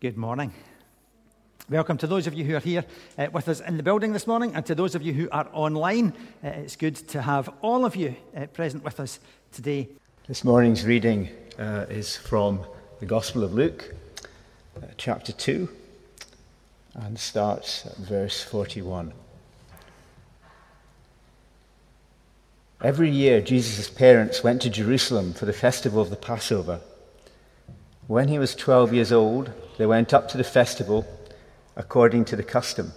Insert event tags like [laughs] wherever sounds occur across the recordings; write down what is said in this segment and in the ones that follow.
Good morning. Welcome to those of you who are here uh, with us in the building this morning, and to those of you who are online. Uh, it's good to have all of you uh, present with us today. This morning's reading uh, is from the Gospel of Luke, uh, chapter 2, and starts at verse 41. Every year, Jesus' parents went to Jerusalem for the festival of the Passover. When he was 12 years old, they went up to the festival according to the custom.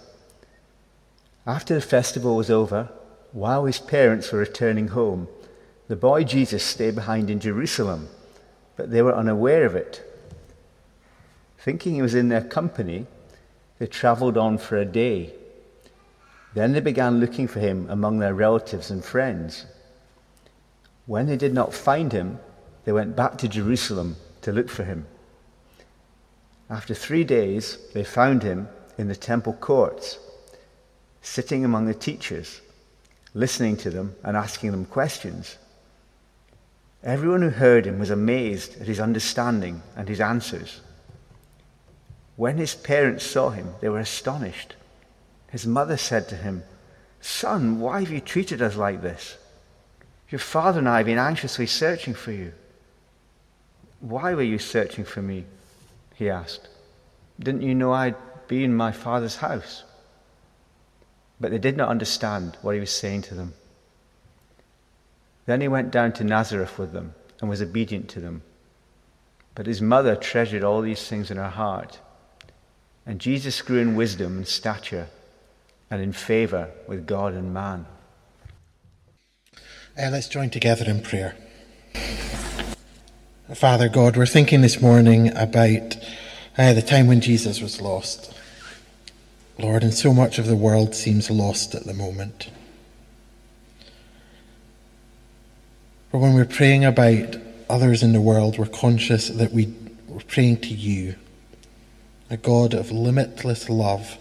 After the festival was over, while his parents were returning home, the boy Jesus stayed behind in Jerusalem, but they were unaware of it. Thinking he was in their company, they traveled on for a day. Then they began looking for him among their relatives and friends. When they did not find him, they went back to Jerusalem to look for him. After three days, they found him in the temple courts, sitting among the teachers, listening to them and asking them questions. Everyone who heard him was amazed at his understanding and his answers. When his parents saw him, they were astonished. His mother said to him, Son, why have you treated us like this? Your father and I have been anxiously searching for you. Why were you searching for me? he asked. Didn't you know I'd be in my father's house? But they did not understand what he was saying to them. Then he went down to Nazareth with them and was obedient to them. But his mother treasured all these things in her heart. And Jesus grew in wisdom and stature and in favor with God and man. Uh, let's join together in prayer. Father God, we're thinking this morning about uh, the time when Jesus was lost. Lord, and so much of the world seems lost at the moment. But when we're praying about others in the world, we're conscious that we, we're praying to you, a God of limitless love,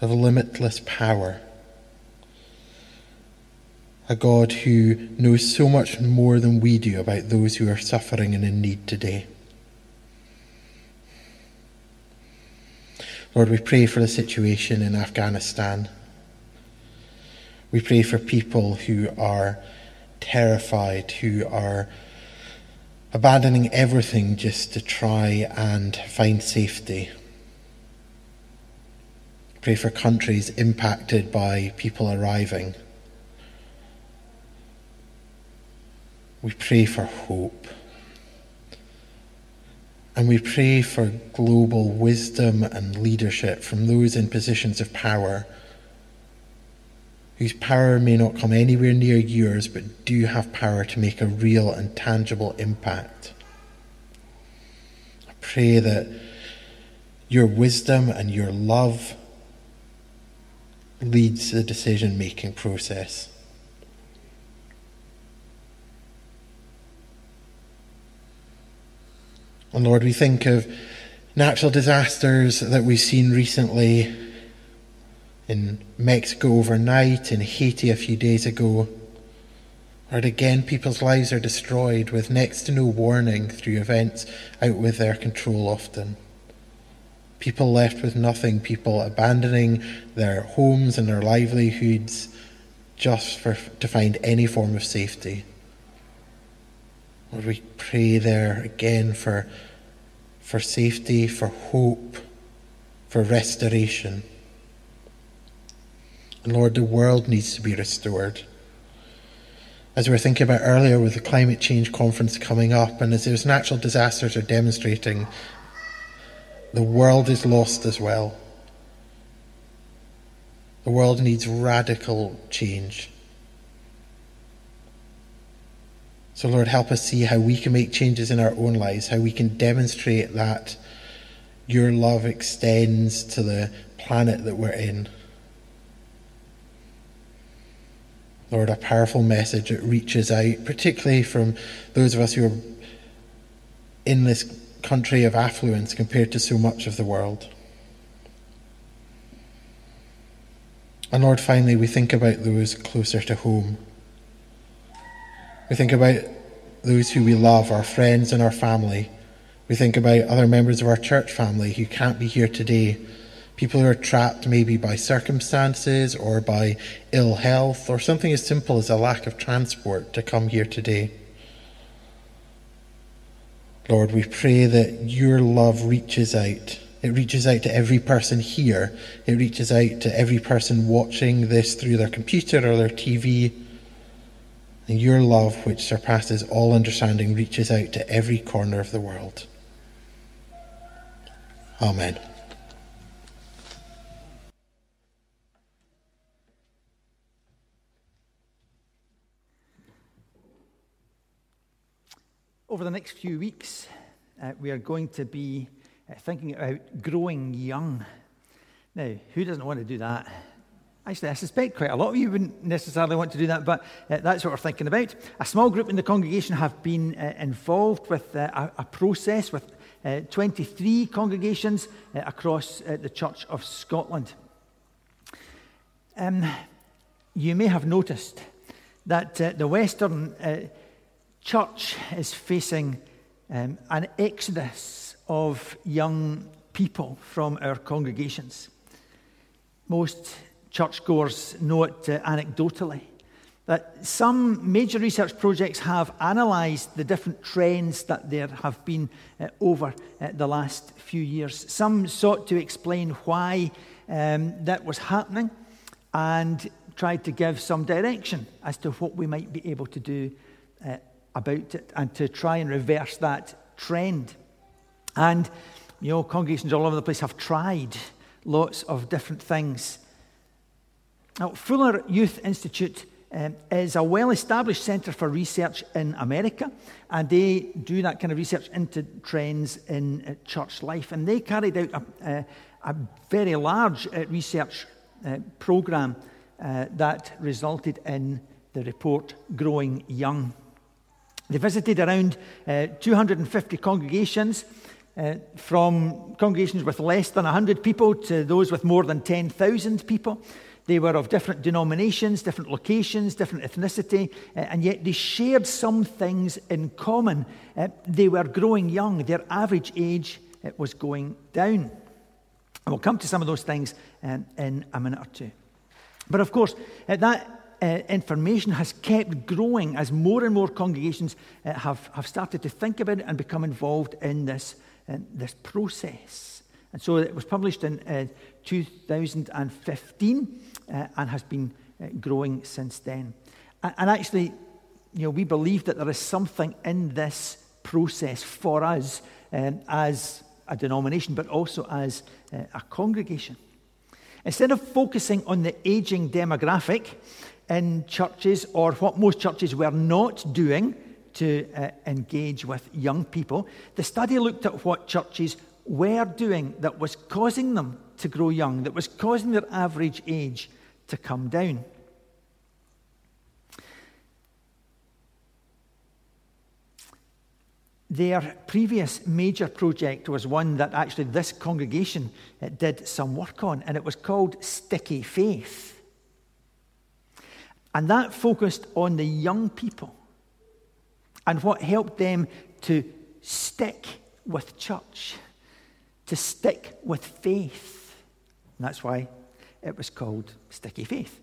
of limitless power a God who knows so much more than we do about those who are suffering and in need today. Lord, we pray for the situation in Afghanistan. We pray for people who are terrified, who are abandoning everything just to try and find safety. Pray for countries impacted by people arriving. We pray for hope. And we pray for global wisdom and leadership from those in positions of power whose power may not come anywhere near yours, but do have power to make a real and tangible impact. I pray that your wisdom and your love leads the decision making process. And Lord, we think of natural disasters that we've seen recently in Mexico overnight, in Haiti a few days ago. Lord, again, people's lives are destroyed with next to no warning through events out with their control often. People left with nothing, people abandoning their homes and their livelihoods just for, to find any form of safety. Lord, we pray there again for, for safety, for hope, for restoration. And Lord, the world needs to be restored. As we were thinking about earlier with the climate change conference coming up, and as those natural disasters are demonstrating, the world is lost as well. The world needs radical change. So, Lord, help us see how we can make changes in our own lives, how we can demonstrate that your love extends to the planet that we're in. Lord, a powerful message that reaches out, particularly from those of us who are in this country of affluence compared to so much of the world. And Lord, finally, we think about those closer to home. We think about those who we love, our friends and our family. We think about other members of our church family who can't be here today. People who are trapped maybe by circumstances or by ill health or something as simple as a lack of transport to come here today. Lord, we pray that your love reaches out. It reaches out to every person here. It reaches out to every person watching this through their computer or their TV. And your love, which surpasses all understanding, reaches out to every corner of the world. Amen. Over the next few weeks, uh, we are going to be uh, thinking about growing young. Now, who doesn't want to do that? Actually, I suspect quite a lot of you wouldn't necessarily want to do that, but uh, that's what we're thinking about. A small group in the congregation have been uh, involved with uh, a, a, process with uh, 23 congregations across the Church of Scotland. Um, you may have noticed that the Western church is facing um, an exodus of young people from our congregations. Most churchgoers know it uh, anecdotally that some major research projects have analysed the different trends that there have been uh, over uh, the last few years. Some sought to explain why um, that was happening and tried to give some direction as to what we might be able to do uh, about it and to try and reverse that trend. And, you know, congregations all over the place have tried lots of different things. Now, Fuller Youth Institute um, is a well established centre for research in America, and they do that kind of research into trends in uh, church life. And they carried out a, a, a very large uh, research programme that resulted in the report Growing Young. They visited around uh, 250 congregations, uh, from congregations with less than 100 people to those with more than 10,000 people. They were of different denominations, different locations, different ethnicity, uh, and yet they shared some things in common. Uh, they were growing young, their average age uh, was going down. And we'll come to some of those things in a minute or two. But of course, that information has kept growing as more and more congregations have, have started to think about it and become involved in this, uh, this process. And so it was published in uh, 2015 uh, and has been uh, growing since then. And, and actually, you know, we believe that there is something in this process for us um, as a denomination, but also as a congregation. Instead of focusing on the aging demographic, in churches or what most churches were not doing to uh, engage with young people. The study looked at what churches were doing that was causing them to grow young, that was causing their average age to come down. Their previous major project was one that actually this congregation uh, did some work on, and it was called Sticky Faith. And that focused on the young people and what helped them to stick with church, to stick with faith. And that's why it was called Sticky Faith.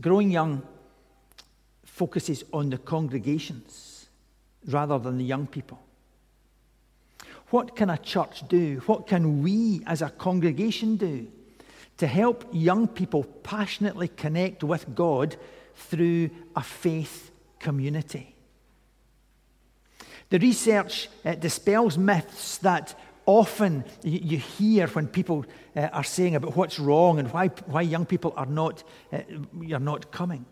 Growing Young focuses on the congregations rather than the young people. What can a church do? What can we as a congregation do to help young people passionately connect with God through a faith community. The research uh, dispels myths that often you, hear when people uh, are saying about what's wrong and why, why young people are not, uh, you're not coming.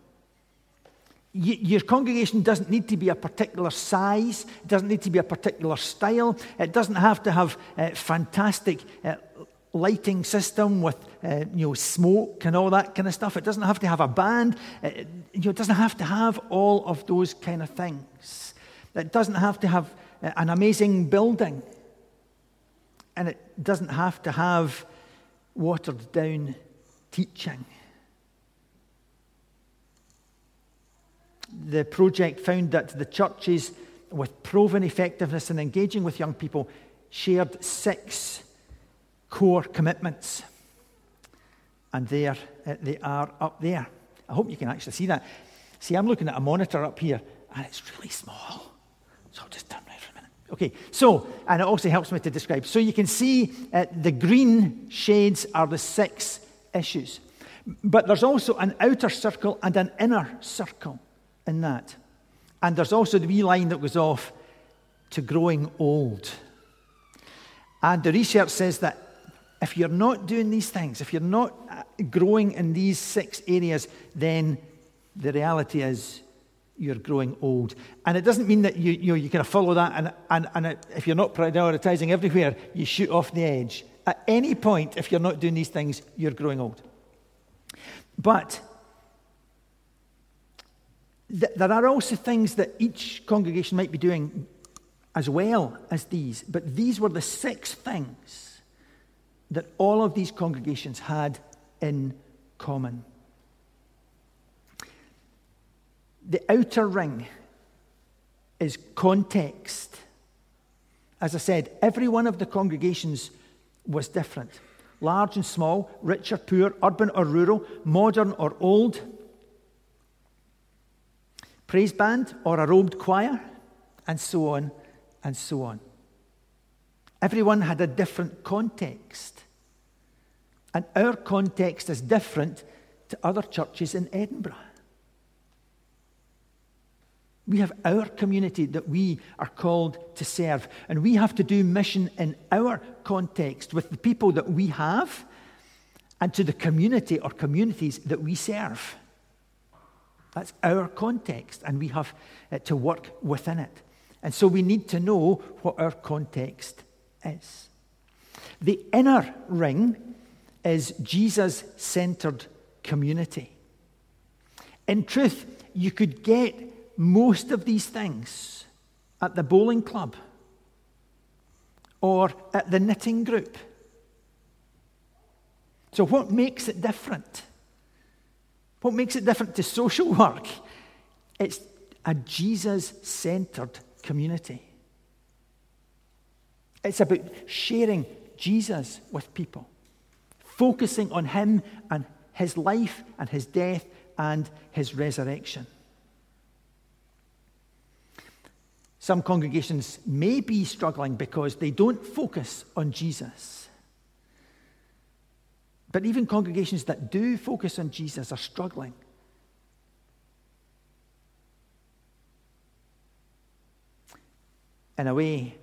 your congregation doesn't need to be a particular size, it doesn't need to be a particular style, it doesn't have to have uh, fantastic uh, lighting system with uh, you know smoke and all that kind of stuff. It doesn't have to have a band. It, you know, it doesn't have to have all of those kind of things. It doesn't have to have uh, an amazing building, and it doesn't have to have watered down teaching. The project found that the churches with proven effectiveness in engaging with young people, shared six core commitments. And there uh, they are up there. I hope you can actually see that. See, I'm looking at a monitor up here, and it's really small. So I'll just turn around for a minute. Okay, so, and it also helps me to describe. So you can see uh, the green shades are the six issues. But there's also an outer circle and an inner circle in that. And there's also the wee line that goes off to growing old. And the research says that if you're not doing these things, if you're not uh, growing in these six areas, then the reality is you're growing old. And it doesn't mean that you, you, know, you kind of follow that, and, and, and if you're not prioritizing everywhere, you shoot off the edge. At any point, if you're not doing these things, you're growing old. But th- there are also things that each congregation might be doing as well as these. But these were the six things that all of these congregations had in common. The outer ring is context. As I said, every one of the congregations was different large and small, rich or poor, urban or rural, modern or old, praise band or a robed choir, and so on and so on. Everyone had a different context. And our context is different to other churches in Edinburgh. We have our community that we are called to serve, and we have to do mission in our context with the people that we have and to the community or communities that we serve. That's our context, and we have uh, to work within it. And so we need to know what our context is. The inner ring is Jesus centered community. In truth, you could get most of these things at the bowling club or at the knitting group. So, what makes it different? What makes it different to social [laughs] work? It's a Jesus centered community. It's about sharing Jesus with people, focusing on Him and His life and His death and His resurrection. Some congregations may be struggling because they don't focus on Jesus. But even congregations that do focus on Jesus are struggling. In a way,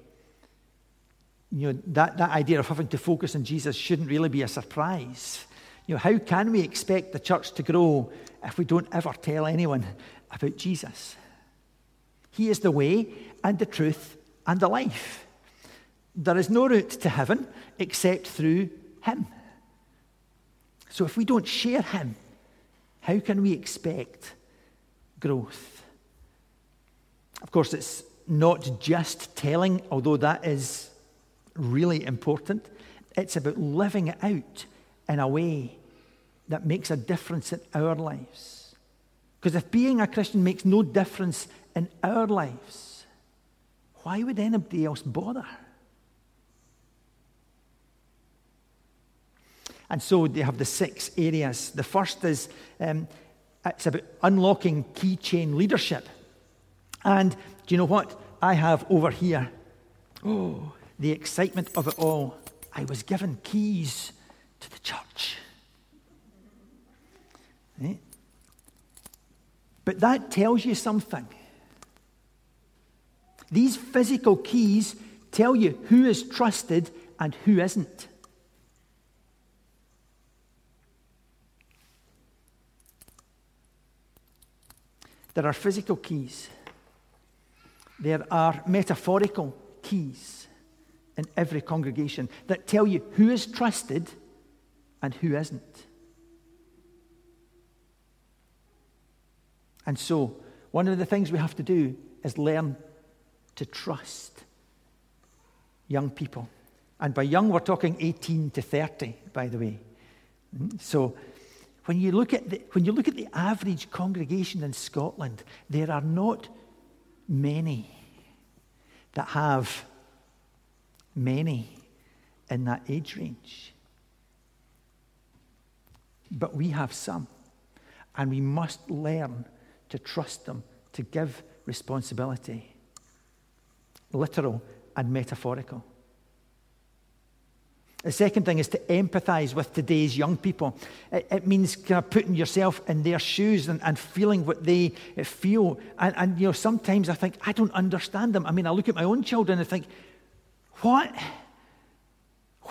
you know, that, that idea of having to focus on Jesus shouldn't really be a surprise. You know, how can we expect the church to grow if we don't ever tell anyone about Jesus? He is the way and the truth and the life. There is no route to heaven except through Him. So if we don't share Him, how can we expect growth? Of course, it's not just telling, although that is really important. It's about living it out in a way that makes a difference in our lives. Because if being a Christian makes no difference in our lives, why would anybody else bother? And so they have the six areas. The first is um, it's about unlocking key chain leadership. And do you know what? I have over here, oh, the excitement of it all. I was given keys to the church. Right? But that tells you something. These physical keys tell you who is trusted and who isn't. There are physical keys. There are metaphorical keys in every congregation that tell you who is trusted and who isn't. And so, one of the things we have to do is learn to trust young people. And by young, we're talking 18 to 30, by the way. Hmm? So when you look at the, when you look at the average congregation in Scotland, there are not many that have many in that age range. But we have some, and we must learn to trust them, to give responsibility, literal and metaphorical. The second thing is to empathize with today's young people. It, it means kind of putting yourself in their shoes and, and feeling what they feel. And, and, you know, sometimes I think, I don't understand them. I mean, I look at my own children and think, what?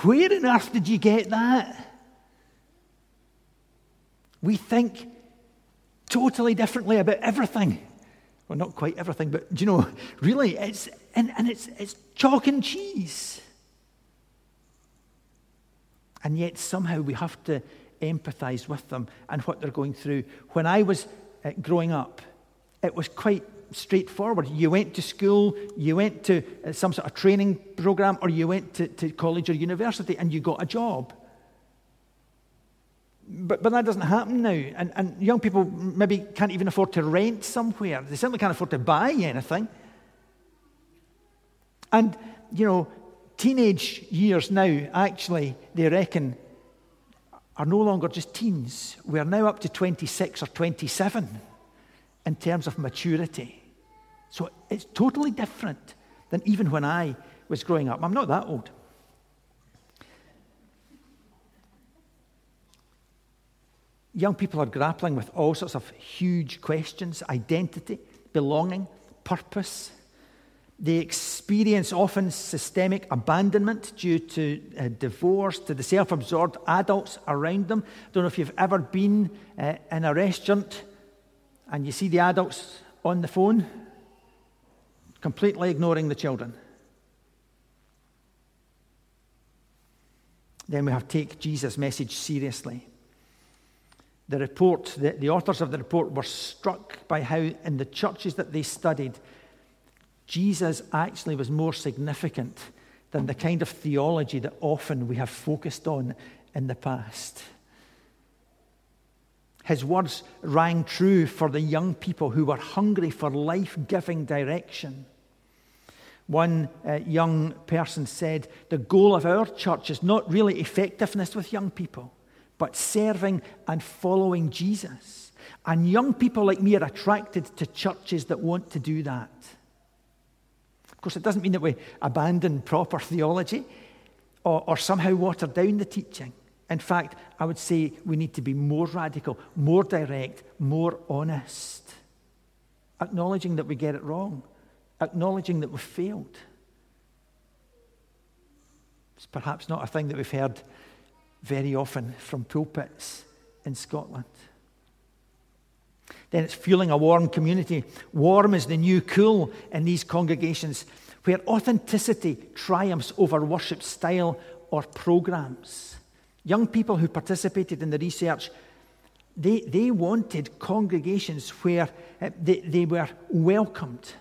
Where on earth did you get that? We think totally differently about everything. Well, not quite everything, but you know, [laughs] really, it's and, and it's it's chalk and cheese. And yet somehow we have to empathize with them and what they're going through. When I was uh, growing up, it was quite straightforward. You went to school, you went to uh, some sort of training program, or you went to, to college or university and you got a job. But, but that doesn't happen now. And, and young people maybe can't even afford to rent somewhere. They certainly can't afford to buy anything. And, you know, teenage years now, actually, they reckon, are no longer just teens. We are now up to 26 or 27 in terms of maturity. So it's totally different than even when I was growing up. I'm not that old. Young people are grappling with all sorts of huge questions identity, belonging, purpose. They experience often systemic abandonment due to uh, divorce, to the self absorbed adults around them. I Don't know if you've ever been uh, in a restaurant and you see the adults on the phone completely ignoring the children. Then we have take Jesus' message seriously. The report, the, the authors of the report were struck by how, in the churches that they studied, Jesus actually was more significant than the kind of theology that often we have focused on in the past. His words rang true for the young people who were hungry for life giving direction. One uh, young person said, The goal of our church is not really effectiveness with young people, but serving and following Jesus. And young people like me are attracted to churches that want to do that. Of course, it doesn't mean that we abandon proper theology or, or somehow water down the teaching. In fact, I would say we need to be more radical, more direct, more honest, acknowledging that we get it wrong, acknowledging that we've failed. It's perhaps not a thing that we've heard very often from pulpits in Scotland. Then it's fueling a warm community. Warm is the new cool in these congregations where authenticity triumphs over worship style or programs. Young people who participated in the research, they, they wanted congregations where uh, they, they were welcomed,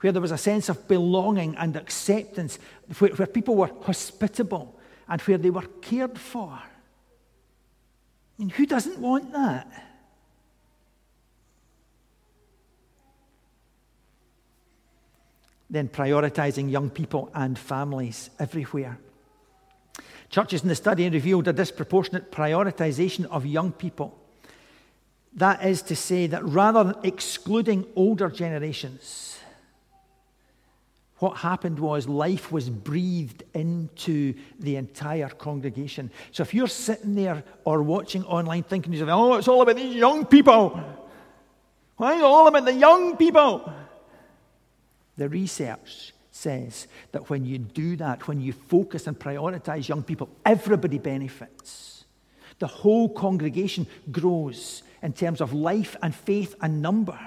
where there was a sense of belonging and acceptance, where, where people were hospitable and where they were cared for. I mean, who doesn't want that? Then prioritizing young people and families everywhere. Churches in the study revealed a disproportionate prioritization of young people. That is to say, that rather than excluding older generations, what happened was life was breathed into the entire congregation. So if you're sitting there or watching online thinking to yourself, oh, it's all about these young people, why is it all about the young people? The research says that when you do that, when you focus and prioritize young people, everybody benefits. The whole congregation grows in terms of life and faith and number.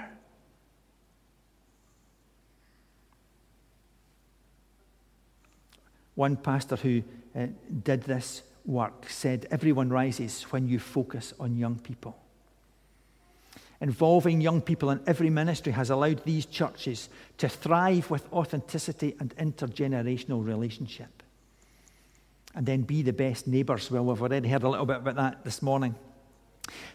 One pastor who uh, did this work said, Everyone rises when you focus on young people. Involving young people in every ministry has allowed these churches to thrive with authenticity and intergenerational relationship. And then be the best neighbours. Well, we've already heard a little bit about that this morning.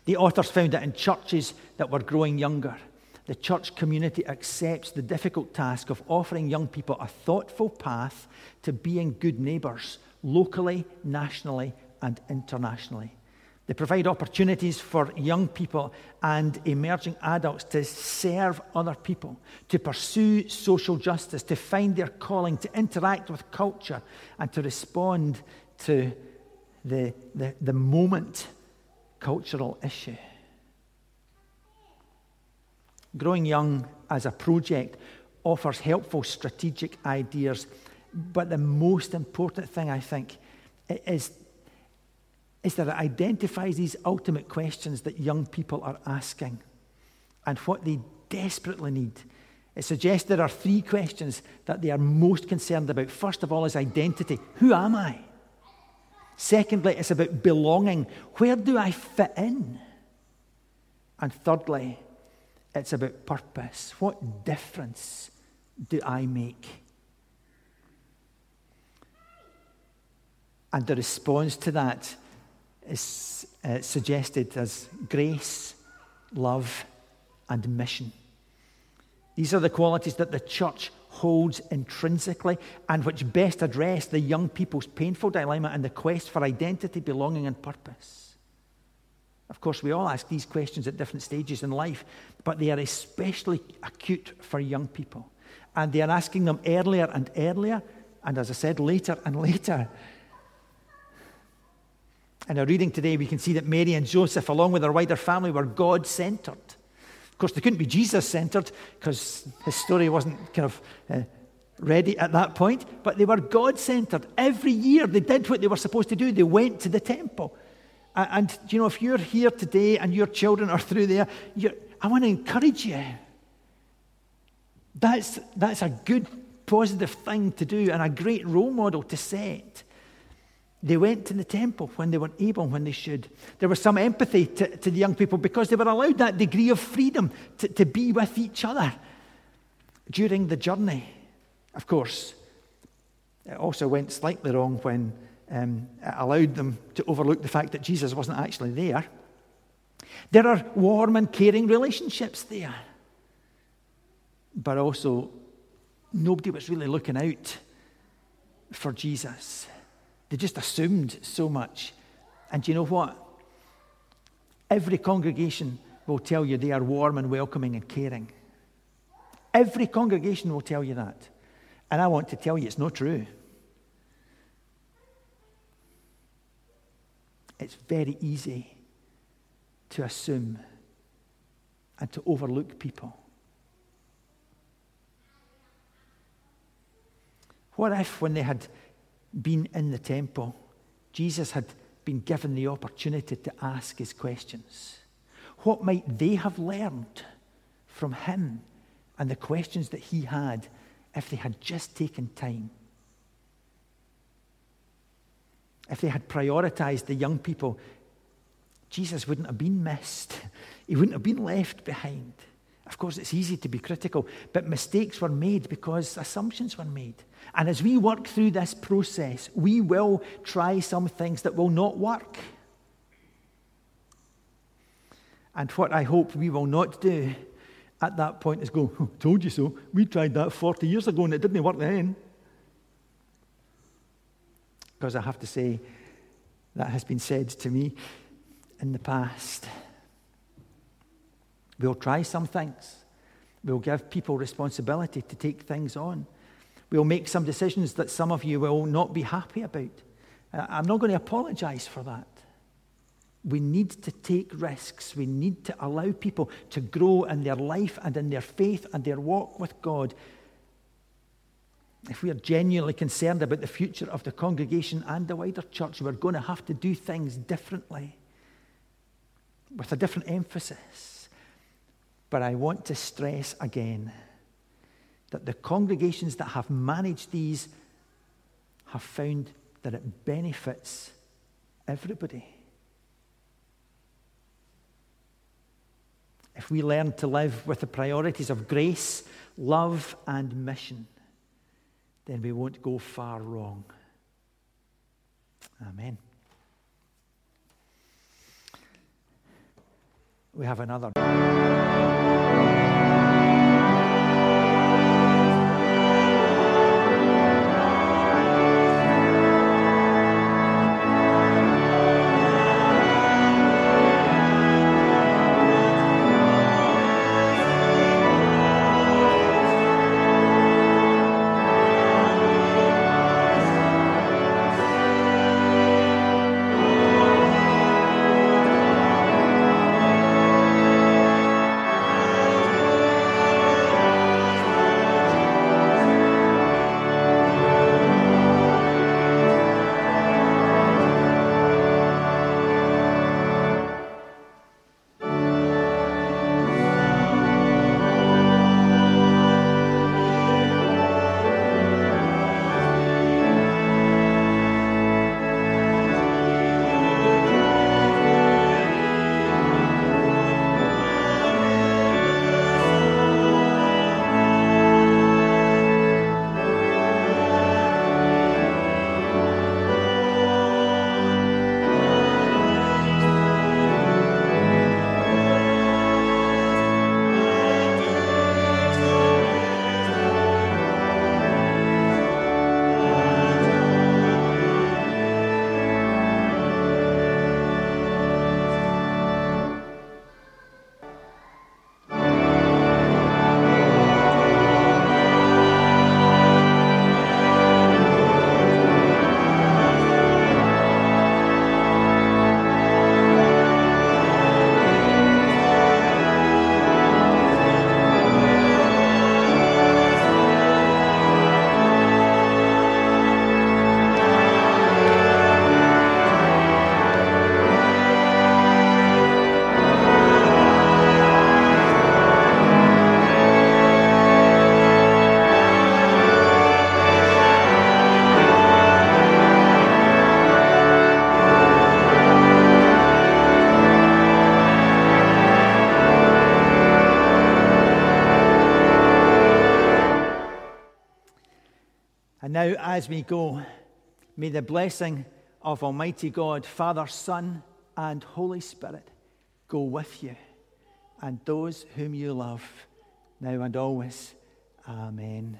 The authors found that in churches that were growing younger, the church community accepts the difficult task of offering young people a thoughtful path to being good neighbours, locally, nationally, and internationally. They provide opportunities for young people and emerging adults to serve other people, to pursue social justice, to find their calling, to interact with culture, and to respond to the, the, the moment cultural issue. Growing Young as a project offers helpful strategic ideas, but the most important thing, I think, is, is that it identifies these ultimate questions that young people are asking and what they desperately need. It suggests there are three questions that they are most concerned about. First of all, is identity Who am I? Secondly, it's about belonging. Where do I fit in? And thirdly, it's about purpose. What difference do I make? And the response to that is uh, suggested as grace, love, and mission. These are the qualities that the church holds intrinsically and which best address the young people's painful dilemma and the quest for identity, belonging, and purpose. Of course, we all ask these questions at different stages in life, but they are especially acute for young people. And they are asking them earlier and earlier, and as I said, later and [laughs] later. In our reading today, we can see that Mary and Joseph, along with their wider family, were God centered. Of course, they couldn't be Jesus centered because his story wasn't kind of uh, ready at that point, but they were God centered. Every year they did what they were supposed to do, they went to the temple. And, you know, if you're here today and your children are through there, I want to encourage you. That's, that's a good, positive thing to do and a great role model to set. They went to the temple when they were able, when they should. There was some empathy to, to the young people because they were allowed that degree of freedom to, to be with each other during the journey. Of course, it also went slightly wrong when um, allowed them to overlook the fact that Jesus wasn't actually there. There are warm and caring relationships there. But also, nobody was really looking out for Jesus. They just assumed so much. And you know what? Every congregation will tell you they are warm and welcoming and caring. Every congregation will tell you that. And I want to tell you it's not true. it's very easy to assume and to overlook people. What if, when they had been in the temple, Jesus had been given the opportunity to ask his questions? What might they have learned from him and the questions that he had if they had just taken time? if they had prioritized the young people, Jesus wouldn't have been missed. [laughs] He wouldn't have been left behind. Of course, it's easy to be critical, but mistakes were made because assumptions were made. And as we work through this process, we will try some things that will not work. And what I hope we will not do at that point is go, told you so. We tried that 40 years ago and it didn't work then because I have to say that has been said to me in the past. We'll try some things. We'll give people responsibility to take things on. We'll make some decisions that some of you will not be happy about. Uh, I'm not going to apologize for that. We need to take risks. We need to allow people to grow in their life and in their faith and their walk with God if we are genuinely concerned about the future of the congregation and the wider church, we're going to have to do things differently with a different emphasis. But I want to stress again that the congregations that have managed these have found that it benefits everybody. If we learn to live with the priorities of grace, love, and mission, then we won't go far wrong. Amen. We have another. Now, as we go, may the blessing of Almighty God, Father, Son, and Holy Spirit go with you and those whom you love, now and always. Amen.